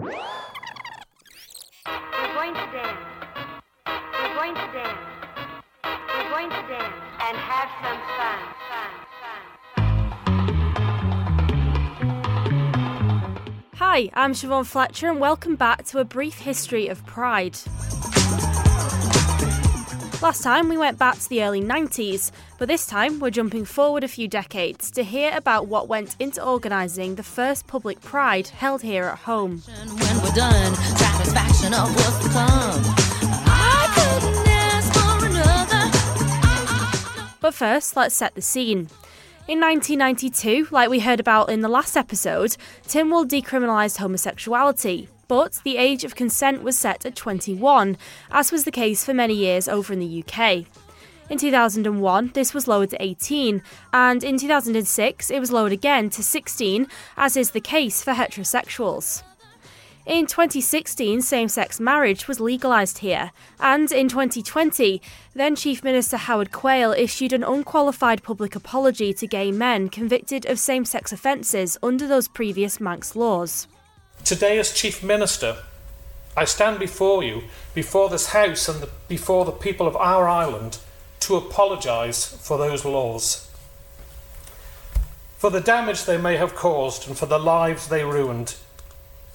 We're going to dance. We're going to dance. We're going to dance and have some fun. Hi, I'm Siobhan Fletcher, and welcome back to a brief history of Pride. Last time we went back to the early 90s, but this time we're jumping forward a few decades to hear about what went into organising the first public pride held here at home. When we're done, satisfaction of what's to come. But first, let's set the scene. In 1992, like we heard about in the last episode, Tynwald decriminalised homosexuality, but the age of consent was set at 21, as was the case for many years over in the UK. In 2001, this was lowered to 18, and in 2006, it was lowered again to 16, as is the case for heterosexuals. In 2016, same sex marriage was legalised here, and in 2020, then Chief Minister Howard Quayle issued an unqualified public apology to gay men convicted of same sex offences under those previous Manx laws. Today, as Chief Minister, I stand before you, before this House, and the, before the people of our island to apologise for those laws. For the damage they may have caused and for the lives they ruined,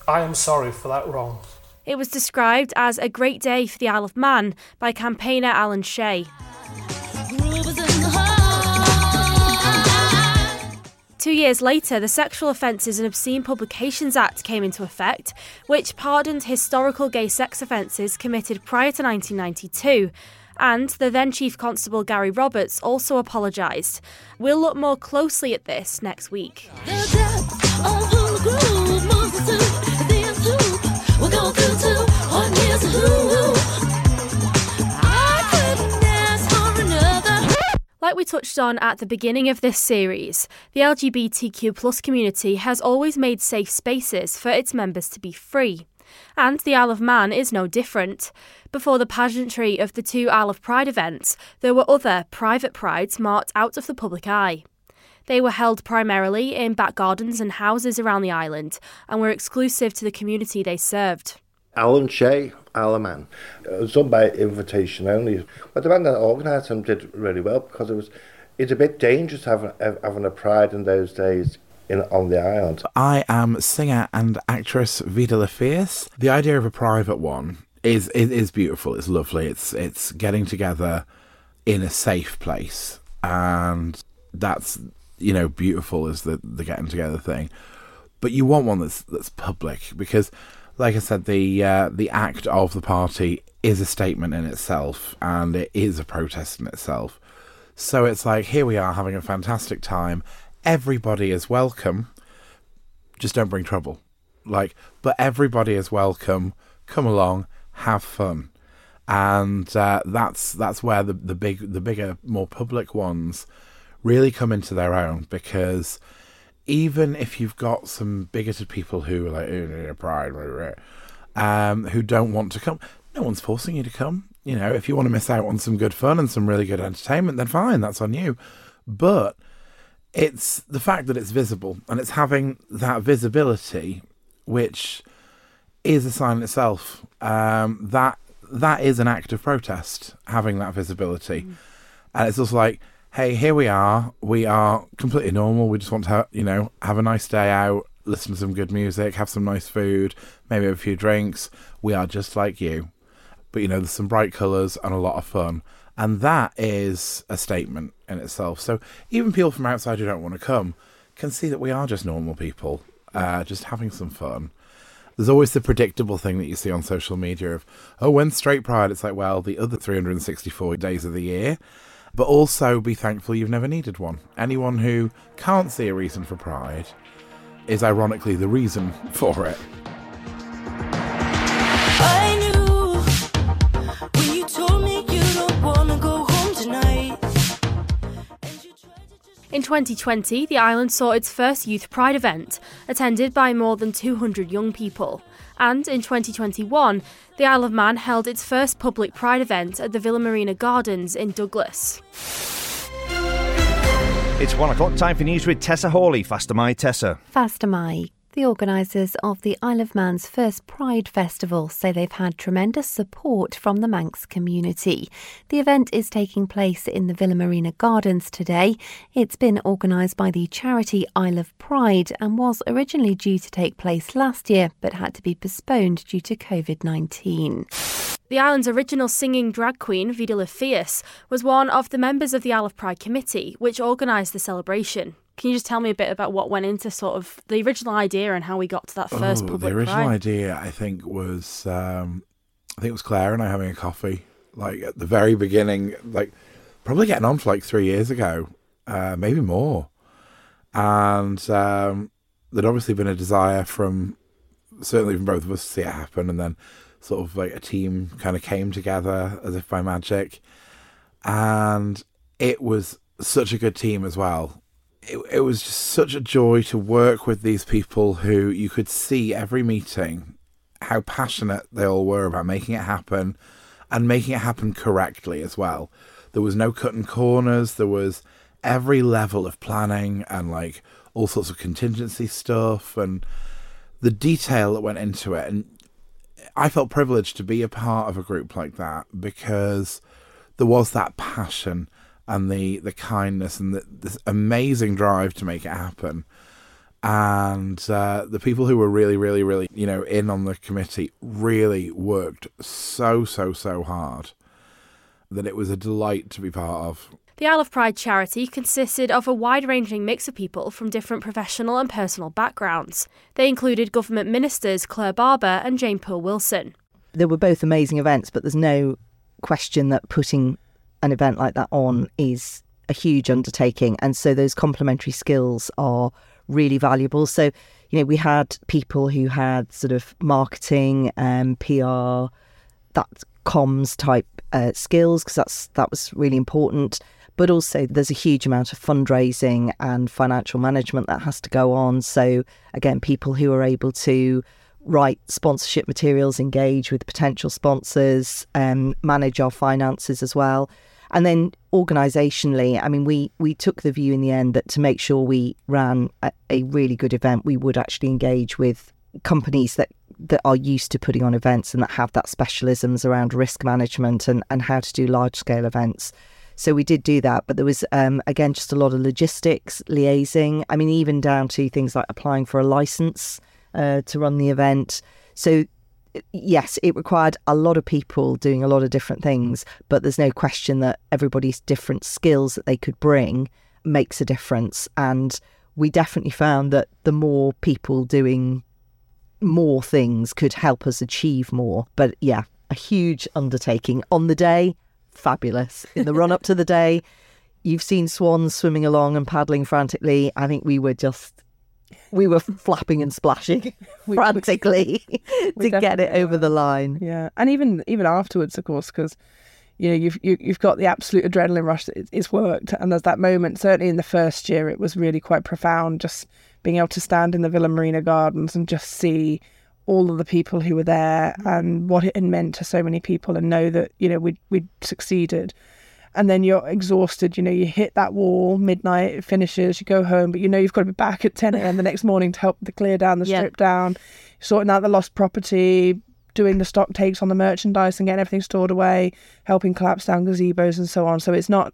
I am sorry for that wrong. It was described as a great day for the Isle of Man by campaigner Alan Shea. Two years later, the Sexual Offences and Obscene Publications Act came into effect, which pardoned historical gay sex offences committed prior to 1992. And the then Chief Constable Gary Roberts also apologised. We'll look more closely at this next week. Like we touched on at the beginning of this series, the LGBTQ plus community has always made safe spaces for its members to be free. And the Isle of Man is no different. Before the pageantry of the two Isle of Pride events, there were other private prides marked out of the public eye. They were held primarily in back gardens and houses around the island and were exclusive to the community they served. Alan Shea, Alaman. It was done by invitation only. But the man that organised them did really well because it was it's a bit dangerous having having a pride in those days in on the island. I am singer and actress Vida LaFierce. The idea of a private one is, is is beautiful. It's lovely. It's it's getting together in a safe place, and that's you know beautiful as the the getting together thing. But you want one that's that's public because like I said, the uh, the act of the party is a statement in itself, and it is a protest in itself. So it's like here we are having a fantastic time. Everybody is welcome. Just don't bring trouble. Like, but everybody is welcome. Come along, have fun, and uh, that's that's where the the big the bigger more public ones really come into their own because even if you've got some bigoted people who are like oh, pride, um, who don't want to come, no one's forcing you to come. You know, if you want to miss out on some good fun and some really good entertainment, then fine, that's on you. But it's the fact that it's visible and it's having that visibility, which is a sign itself. Um, that that is an act of protest, having that visibility, mm. and it's also like hey, here we are. We are completely normal. We just want to, have, you know, have a nice day out, listen to some good music, have some nice food, maybe a few drinks. We are just like you. But, you know, there's some bright colours and a lot of fun. And that is a statement in itself. So even people from outside who don't want to come can see that we are just normal people, uh, just having some fun. There's always the predictable thing that you see on social media of, oh, when's straight pride? It's like, well, the other 364 days of the year but also be thankful you've never needed one. Anyone who can't see a reason for pride is ironically the reason for it. In 2020, the island saw its first Youth Pride event, attended by more than 200 young people. And in 2021, the Isle of Man held its first public Pride event at the Villa Marina Gardens in Douglas. It's one o'clock, time for news with Tessa Hawley. Faster my Tessa. Faster my The organisers of the Isle of Man's first Pride Festival say they've had tremendous support from the Manx community. The event is taking place in the Villa Marina Gardens today. It's been organised by the charity Isle of Pride and was originally due to take place last year but had to be postponed due to COVID 19. The island's original singing drag queen, Vida Le was one of the members of the Isle of Pride committee, which organised the celebration. Can you just tell me a bit about what went into sort of the original idea and how we got to that first Oh, public the original idea, I think, was um, I think it was Claire and I having a coffee, like at the very beginning, like probably getting on for like three years ago, uh, maybe more. And um, there'd obviously been a desire from certainly from both of us to see it happen, and then sort of like a team kind of came together as if by magic, and it was such a good team as well it, it was just such a joy to work with these people who you could see every meeting how passionate they all were about making it happen and making it happen correctly as well. There was no cutting corners, there was every level of planning and like all sorts of contingency stuff and the detail that went into it. And I felt privileged to be a part of a group like that because there was that passion and the the kindness and the, this amazing drive to make it happen. And uh, the people who were really, really, really, you know, in on the committee really worked so, so, so hard that it was a delight to be part of. The Isle of Pride charity consisted of a wide ranging mix of people from different professional and personal backgrounds. They included government ministers Claire Barber and Jane Poole Wilson. They were both amazing events, but there's no question that putting an event like that on is a huge undertaking. And so those complementary skills are really valuable. So, you know, we had people who had sort of marketing and PR, that comms type uh, skills, because that's that was really important. But also, there's a huge amount of fundraising and financial management that has to go on. So, again, people who are able to write sponsorship materials, engage with potential sponsors, um, manage our finances as well. And then organisationally, I mean, we we took the view in the end that to make sure we ran a, a really good event, we would actually engage with companies that that are used to putting on events and that have that specialisms around risk management and, and how to do large scale events. So we did do that, but there was um, again just a lot of logistics, liaising. I mean, even down to things like applying for a license uh, to run the event. So yes, it required a lot of people doing a lot of different things, but there's no question that everybody's different skills that they could bring makes a difference. And we definitely found that the more people doing more things could help us achieve more. But yeah, a huge undertaking on the day, fabulous. In the run up to the day, you've seen swans swimming along and paddling frantically. I think we were just we were flapping and splashing frantically to get it over the line. Yeah, and even even afterwards, of course, because you know you've you, you've got the absolute adrenaline rush that it's worked, and there's that moment. Certainly in the first year, it was really quite profound. Just being able to stand in the Villa Marina Gardens and just see all of the people who were there mm. and what it had meant to so many people, and know that you know we we succeeded. And then you're exhausted. You know, you hit that wall midnight. It finishes. You go home, but you know you've got to be back at 10 a.m. the next morning to help to clear down the Yeah. strip down, sorting out the lost property, doing the stock takes on the merchandise and getting everything stored away, helping collapse down gazebos and so on. So it's not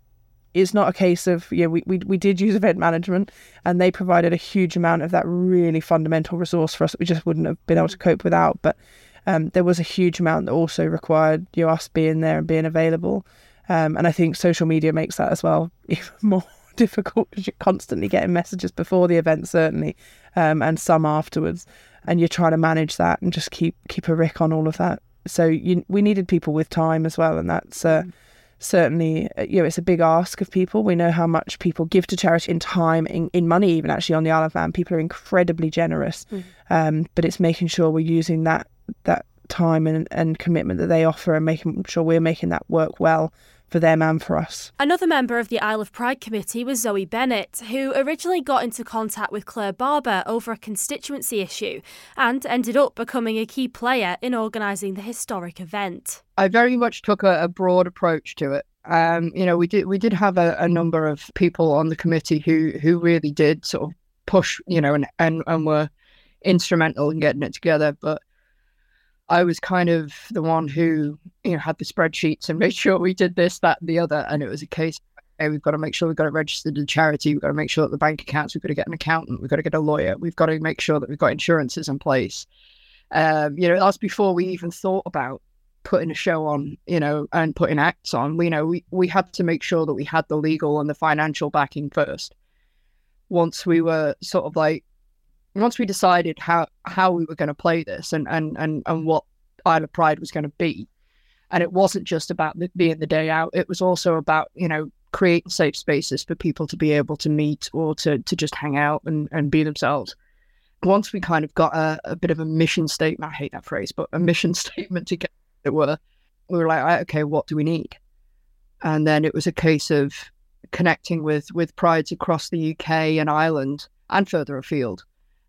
it's not a case of yeah we, we we did use event management and they provided a huge amount of that really fundamental resource for us that we just wouldn't have been able to cope without. But um, there was a huge amount that also required you know, us being there and being available. Um, and I think social media makes that as well even more difficult because you're constantly getting messages before the event, certainly, um, and some afterwards, and you're trying to manage that and just keep keep a rick on all of that. So you, we needed people with time as well, and that's uh, certainly uh, you know it's a big ask of people. We know how much people give to charity in time, in, in money, even actually on the Isle of Man. People are incredibly generous, um, but it's making sure we're using that that time and, and commitment that they offer and making sure we're making that work well for them and for us. Another member of the Isle of Pride committee was Zoe Bennett, who originally got into contact with Claire Barber over a constituency issue and ended up becoming a key player in organising the historic event. I very much took a, a broad approach to it. Um, you know, we did we did have a, a number of people on the committee who who really did sort of push, you know, and and, and were instrumental in getting it together. But I was kind of the one who, you know, had the spreadsheets and made sure we did this, that, and the other. And it was a case hey, we've got to make sure we've got it registered in charity. We've got to make sure that the bank accounts, we've got to get an accountant, we've got to get a lawyer, we've got to make sure that we've got insurances in place. Um, you know, that's before we even thought about putting a show on, you know, and putting acts on. We you know we we had to make sure that we had the legal and the financial backing first. Once we were sort of like, once we decided how how we were going to play this and and and and what Isle of Pride was going to be, and it wasn't just about the, being the day out. It was also about you know creating safe spaces for people to be able to meet or to to just hang out and and be themselves once we kind of got a, a, bit of a mission statement, I hate that phrase, but a mission statement to get it were, we were like, okay, what do we need? And then it was a case of connecting with with prides across the UK and Ireland and further afield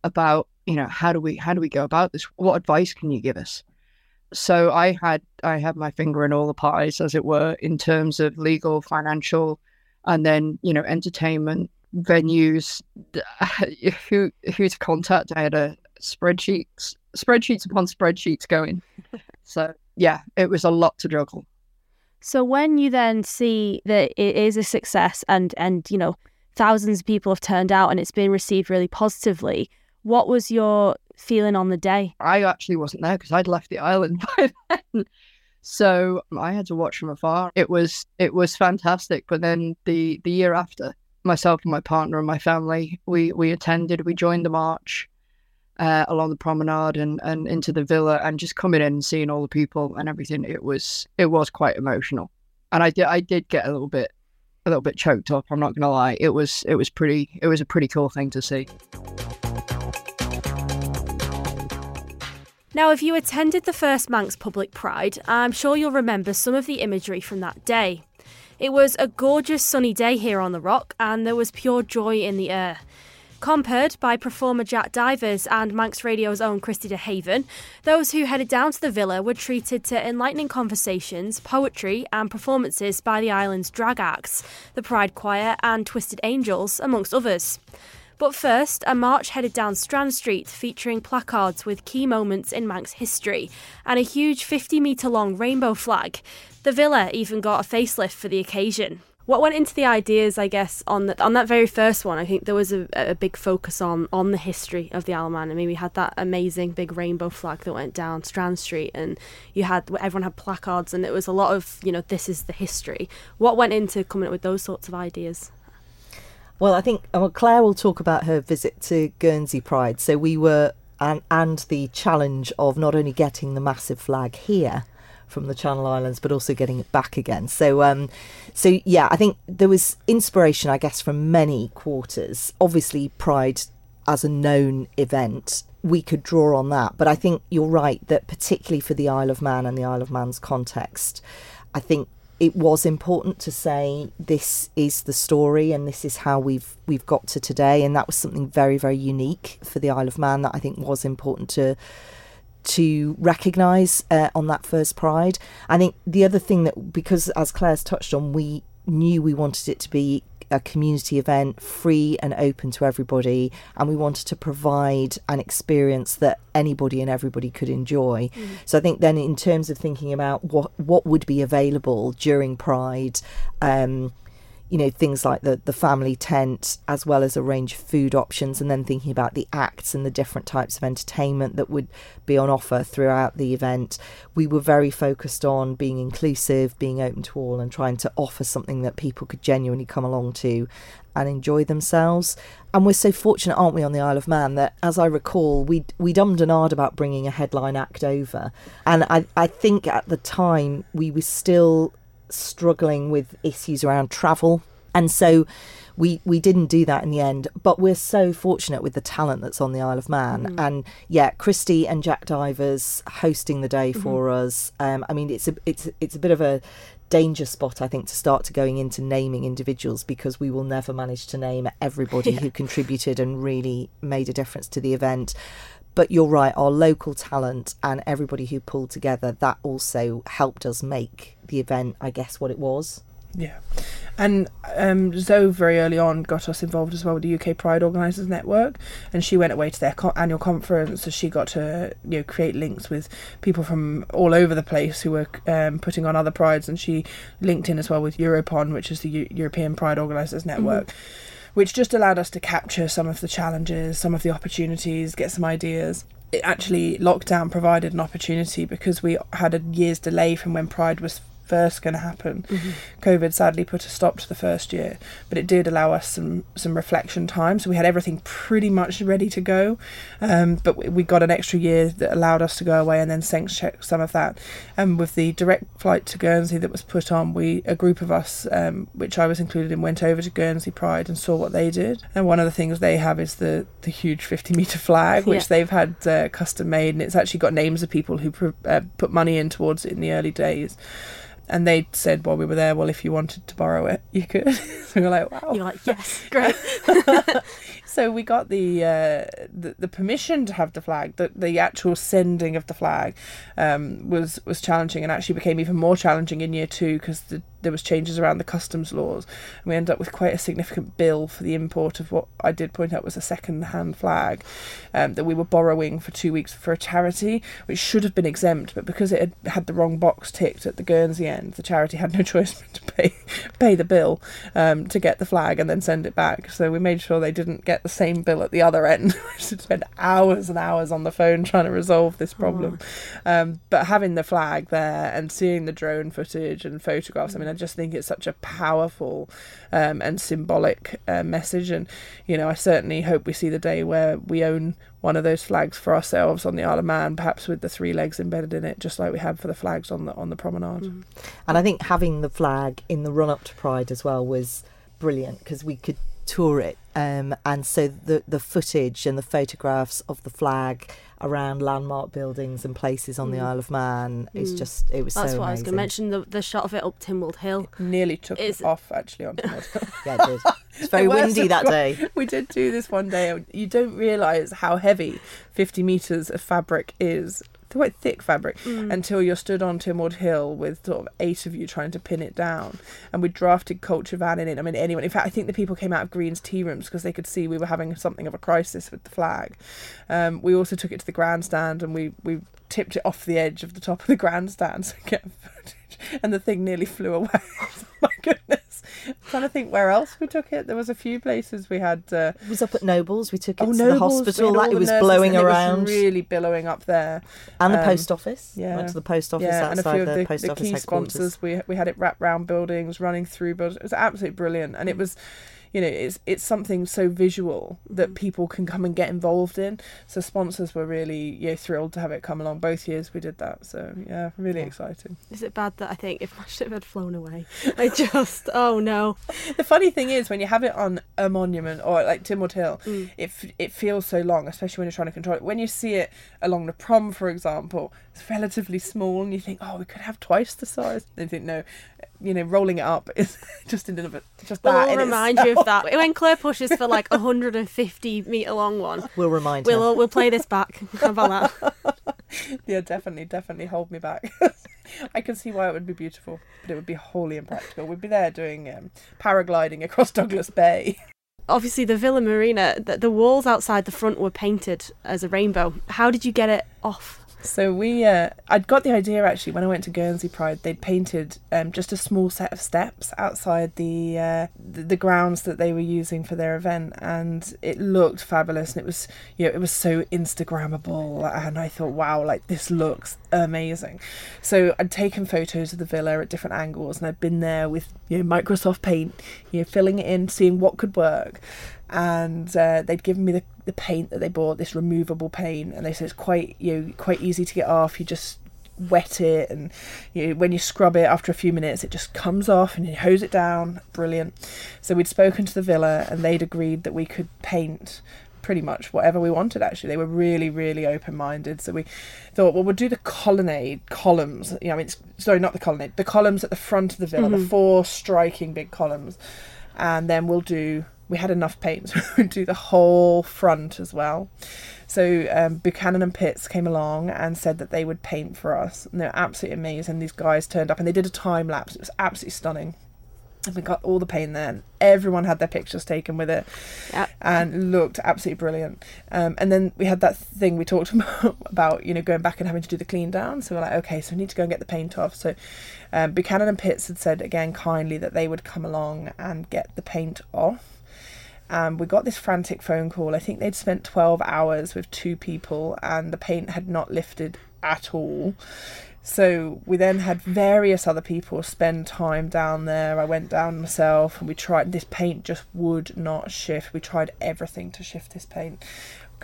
about, you know, how do we how do we go about this? What advice can you give us? So I had I had my finger in all the pies, as it were, in terms of legal, financial, and then you know entertainment venues, who who to contact. I had a spreadsheets spreadsheets upon spreadsheets going. so yeah, it was a lot to juggle. So when you then see that it is a success and and you know thousands of people have turned out and it's been received really positively, what was your feeling on the day? I actually wasn't there because I'd left the island by then. So I had to watch from afar. It was it was fantastic. But then the the year after, myself and my partner and my family, we we attended. We joined the march uh, along the promenade and, and into the villa, and just coming in and seeing all the people and everything. It was it was quite emotional, and I did I did get a little bit a little bit choked up. I'm not gonna lie. It was it was pretty it was a pretty cool thing to see. Now, if you attended the first Manx Public Pride, I'm sure you'll remember some of the imagery from that day. It was a gorgeous sunny day here on the rock, and there was pure joy in the air. Compared by performer Jack Divers and Manx Radio's own Christy de Haven, those who headed down to the villa were treated to enlightening conversations, poetry, and performances by the island's drag acts, the Pride Choir, and Twisted Angels, amongst others. But first, a march headed down Strand Street featuring placards with key moments in Manx history and a huge 50 metre long rainbow flag. The villa even got a facelift for the occasion. What went into the ideas, I guess, on on that very first one? I think there was a, a big focus on on the history of the Isle of Man. I mean, we had that amazing big rainbow flag that went down Strand Street, and you had everyone had placards, and it was a lot of you know this is the history. What went into coming up with those sorts of ideas? Well, I think well, Claire will talk about her visit to Guernsey Pride. So we were, and, and the challenge of not only getting the massive flag here from the Channel Islands, but also getting it back again. So, um, so yeah, I think there was inspiration, I guess, from many quarters. Obviously, Pride as a known event, we could draw on that. But I think you're right that particularly for the Isle of Man and the Isle of Man's context, I think it was important to say this is the story and this is how we've we've got to today and that was something very very unique for the Isle of Man that I think was important to to recognise uh, on that first Pride. I think the other thing that because as Claire's touched on, we knew we wanted it to be a community event, free and open to everybody, and we wanted to provide an experience that anybody and everybody could enjoy. Mm. So I think then, in terms of thinking about what what would be available during Pride, um, you know things like the the family tent as well as a range of food options and then thinking about the acts and the different types of entertainment that would be on offer throughout the event we were very focused on being inclusive being open to all and trying to offer something that people could genuinely come along to and enjoy themselves. And we're so fortunate, aren't we, on the Isle of Man, that as I recall, we we ummed and ahed about bringing a headline act over, and I I think at the time we were still struggling with issues around travel. And so we we didn't do that in the end but we're so fortunate with the talent that's on the Isle of Man mm. and yeah Christy and Jack Divers hosting the day mm-hmm. for us um, I mean it's a it's it's a bit of a danger spot I think to start to going into naming individuals because we will never manage to name everybody yeah. who contributed and really made a difference to the event but you're right, our local talent and everybody who pulled together, that also helped us make the event, I guess, what it was. Yeah. And um, Zoe very early on got us involved as well with the UK Pride Organisers Network, and she went away to their co- annual conference. So she got to you know create links with people from all over the place who were um, putting on other prides, and she linked in as well with Europon, which is the U- European Pride Organisers Network. Which just allowed us to capture some of the challenges, some of the opportunities, get some ideas. It actually, lockdown provided an opportunity because we had a year's delay from when Pride was first going to happen. COVID sadly put a stop to the first year, but it did allow us some some reflection time. So we had everything pretty much ready to go, um, but we- we got an extra year that allowed us to go away and then sense check some of that. And with the direct flight to Guernsey that was put on, we a group of us, um, which I was included in, went over to Guernsey Pride and saw what they did. And one of the things they have is the the huge fifty meter flag, which Yeah. they've had uh, custom made, and it's actually got names of people who pr- uh, put money in towards it in the early days. And they said while we were there, well, if you wanted to borrow it, you could. so we were like, wow. You're like, yes, great. So we got the, uh, the the permission to have the flag. The the actual sending of the flag um, was was challenging, and actually became even more challenging in year two because the, there was changes around the customs laws, and we ended up with quite a significant bill for the import of what I did point out was a second hand flag um, that we were borrowing for two weeks for a charity, which should have been exempt, but because it had had the wrong box ticked at the Guernsey end, the charity had no choice but to pay pay the bill um, to get the flag and then send it back. So we made sure they didn't get the same bill at the other end. we spend hours and hours on the phone trying to resolve this problem. Um, but having the flag there and seeing the drone footage and photographs, I mean, I just think it's such a powerful um, and symbolic uh, message. And you know, I certainly hope we see the day where we own one of those flags for ourselves on the Isle of Man, perhaps with the three legs embedded in it, just like we have for the flags on the on the promenade. And I think having the flag in the run up to Pride as well was brilliant because we could tour it. Um, and so the, the footage and the photographs of the flag around landmark buildings and places on the Isle of Man is just, it was That's so what I was going to mention. The, the shot of it up Tynwald Hill. Nearly took Is- it off actually on the Yeah, it did. It's very The worst windy that day. We did do this one day. You don't realise how heavy 50 metres of fabric is. It's quite thick fabric until you're stood on Tynwald Hill with sort of eight of you trying to pin it down. And we drafted Culture Vannin it. I mean, anyone. In fact, I think the people came out of Green's tea rooms because they could see we were having something of a crisis with the flag. Um, we also took it to the grandstand and we, we tipped it off the edge of the top of the grandstand to get. And the thing nearly flew away. My goodness. I'm trying to think where else we took it. There was a few places we had. Uh, It was up at Nobles. We took it oh, to Nobles, the hospital. all it was blowing around. It was really billowing up there. and the um, post office. yeah. Went to the post office yeah, and a outside few of the, the, post the office key headquarters. sponsors. We we had it wrapped round buildings, running through buildings. It was absolutely brilliant, and it was, you know, it's it's something so visual that mm. people can come and get involved in. So sponsors were really know, thrilled to have it come along. Both years we did that, so yeah, really exciting. Is it bad that I think if my ship had flown away, I just, oh no. The funny thing is when you have it on a monument or like Tynwald Hill, mm. it it feels so long, especially when you're trying to control it. When you see it along the prom, for example, it's relatively small, and you think, oh, we could have twice the size. And you think, no, you know, rolling it up is just in of it, just that. We'll in remind you of that. When Claire pushes for like a 150 metre long one, We'll remind we'll, her. we'll play this back. How about that? yeah, definitely, definitely hold me back. I can see why it would be beautiful, but it would be wholly impractical. We'd be there doing um, paragliding across Douglas Bay. Obviously, the Villa Marina, the, the walls outside the front were painted as a rainbow. How did you get it off? So we, uh, I'd got the idea actually when I went to Guernsey Pride. They'd painted um, just a small set of steps outside the, uh, the the grounds that they were using for their event, and it looked fabulous. And it was, you know, it was so Instagrammable, and I thought, wow, like this looks amazing. So I'd taken photos of the villa at different angles, and I'd been there with you know Microsoft Paint, you know, filling it in, seeing what could work and uh, they'd given me the, the paint that they bought, this removable paint, and they said it's quite you know quite easy to get off. You just wet it, and you know, when you scrub it after a few minutes, it just comes off, and you hose it down. Brilliant. So we'd spoken to the villa, and they'd agreed that we could paint pretty much whatever we wanted actually. They were really really open minded so we thought well we'll do the colonnade columns. You know i mean it's, sorry not the colonnade the columns at the front of the villa the four striking big columns. And then we'll do we had enough paint so we'd do the whole front as well. So um, buchanan and pitts came along and said that they would paint for us. And they're absolutely amazing. These guys turned up and they did a time lapse. It was absolutely stunning and we got all the paint there. And everyone had their pictures taken with it, Yep. and looked absolutely brilliant. Um, and then we had that thing we talked about, about, you know, going back and having to do the clean down. So we're like, okay, so we need to go and get the paint off. So um, Buchanan and Pitts had said again kindly that they would come along and get the paint off. Um, we got this frantic phone call. I think they'd spent 12 hours with two people and the paint had not lifted at all. So we then had various other people spend time down there. I went down myself and we tried, this paint just would not shift. We tried everything to shift this paint.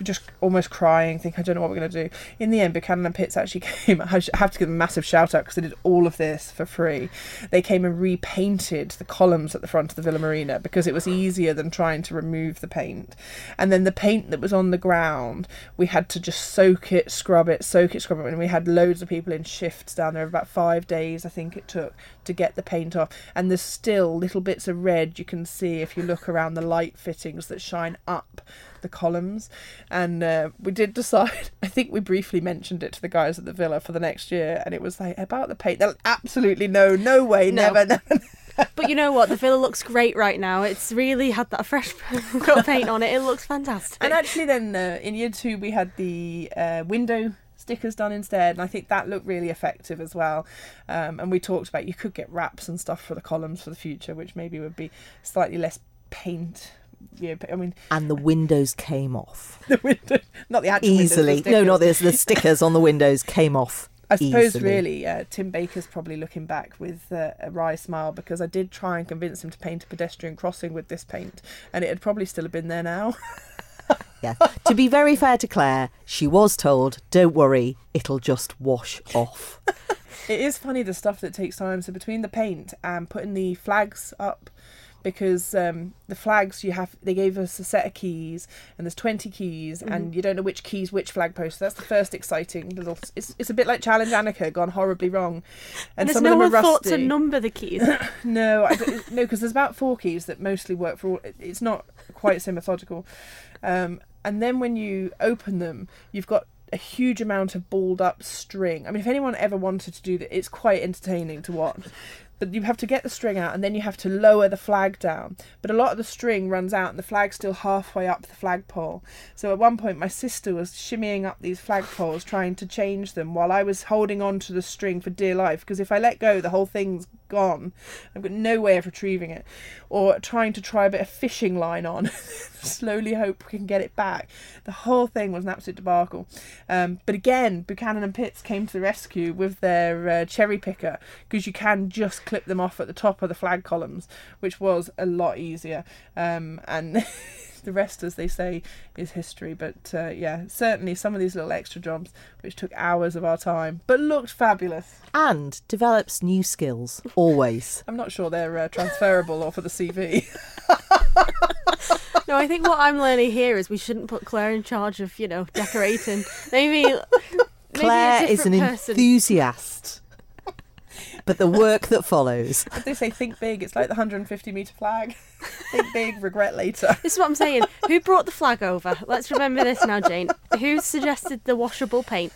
Just almost crying, think I don't know what we're going to do. In the end, Buchanan and Pitts actually came. I have to give them a massive shout out because they did all of this for free. They came and repainted the columns at the front of the Villa Marina because it was easier than trying to remove the paint. And then the paint that was on the ground, we had to just soak it, scrub it, soak it, scrub it. And we had loads of people in shifts down there. About five days, I think it took to get the paint off. And there's still little bits of red you can see if you look around the light fittings that shine up the columns. And uh, we did decide, I think we briefly mentioned it to the guys at the villa for the next year. And it was like, about the paint. They're like, absolutely no, no way, No. never, never. But you know what? The villa looks great right now. It's really had that fresh coat of paint on it. It looks fantastic. And actually, then uh, in year two, we had the uh, window stickers done instead, and I think that looked really effective as well. Um, and we talked about you could get wraps and stuff for the columns for the future, which maybe would be slightly less paint. Yeah, I mean And the windows came off the window, not the actual windows, the easily. No, not this. The stickers on the windows came off. I suppose easily. really uh, Tim Baker's probably looking back with uh, a wry smile because I did try and convince him to paint a pedestrian crossing with this paint, and it had probably still have been there now. Yeah. to be very fair to Claire, she was told, "Don't worry, it'll just wash off." It is funny the stuff that takes time. So between the paint and putting the flags up, because um, the flags you have, they gave us a set of keys, and there's 20 keys, Mm-hmm. and you don't know which keys which flag post. So that's the first exciting little. It's, it's a bit like Challenge Anneka gone horribly wrong, And there's some no of them are thought to number the keys. No, I don't, no, because there's about four keys that mostly work for all. It's not quite so methodical. Um, and then when you open them, you've got a huge amount of balled up string. I mean, if anyone ever wanted to do that, it's quite entertaining to watch. But you have to get the string out and then you have to lower the flag down. But a lot of the string runs out and the flag's still halfway up the flagpole. So at one point, my sister was shimmying up these flagpoles trying to change them while I was holding on to the string for dear life. Because if I let go, the whole thing's gone. I've got no way of retrieving it. Or trying to try a bit of fishing line on. Slowly hope we can get it back. The whole thing was an absolute debacle. Um, but again, Buchanan and Pitts came to the rescue with their uh, cherry picker because you can just clip them off at the top of the flag columns, which was a lot easier. Um, and the rest, as they say, is history. But uh, yeah, certainly some of these little extra jobs, which took hours of our time, but looked fabulous. and develops new skills always. I'm not sure they're uh, transferable or for the CV. no, I think what I'm learning here is we shouldn't put Claire in charge of, you know, decorating. Maybe, maybe Claire a is an person. enthusiast. But the work that follows. As they say, think big. It's like the 150 metre flag. think big, regret later. This is what I'm saying. Who brought the flag over? Let's remember this now, Jane. Who suggested the washable paint?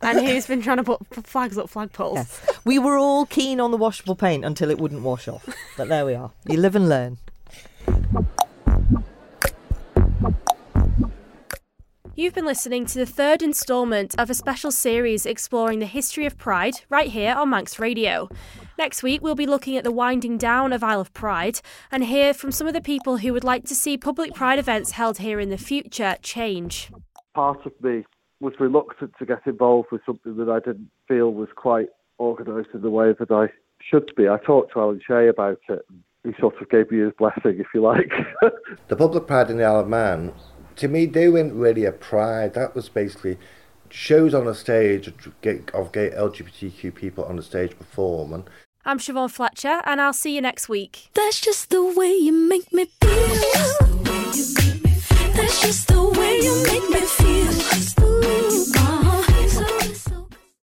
And who's been trying to put flags up flagpoles? Yes. We were all keen on the washable paint until it wouldn't wash off. But there we are. You live and learn. You've been listening to the third instalment of a special series exploring the history of Pride right here on Manx Radio. Next week, we'll be looking at the winding down of Isle of Pride and hear from some of the people who would like to see public Pride events held here in the future change. part of me was reluctant to get involved with something that I didn't feel was quite organised in the way that I should be. I talked to Alan Shea about it. And he sort of gave me his blessing, if you like. The public pride in the Isle of Man, to me, they weren't really a pride. That was basically shows on a stage of gay LGBTQ people on the stage performing. I'm Siobhan Fletcher, and I'll see you next week. That's just the way you make me feel. That's just the way you make me feel.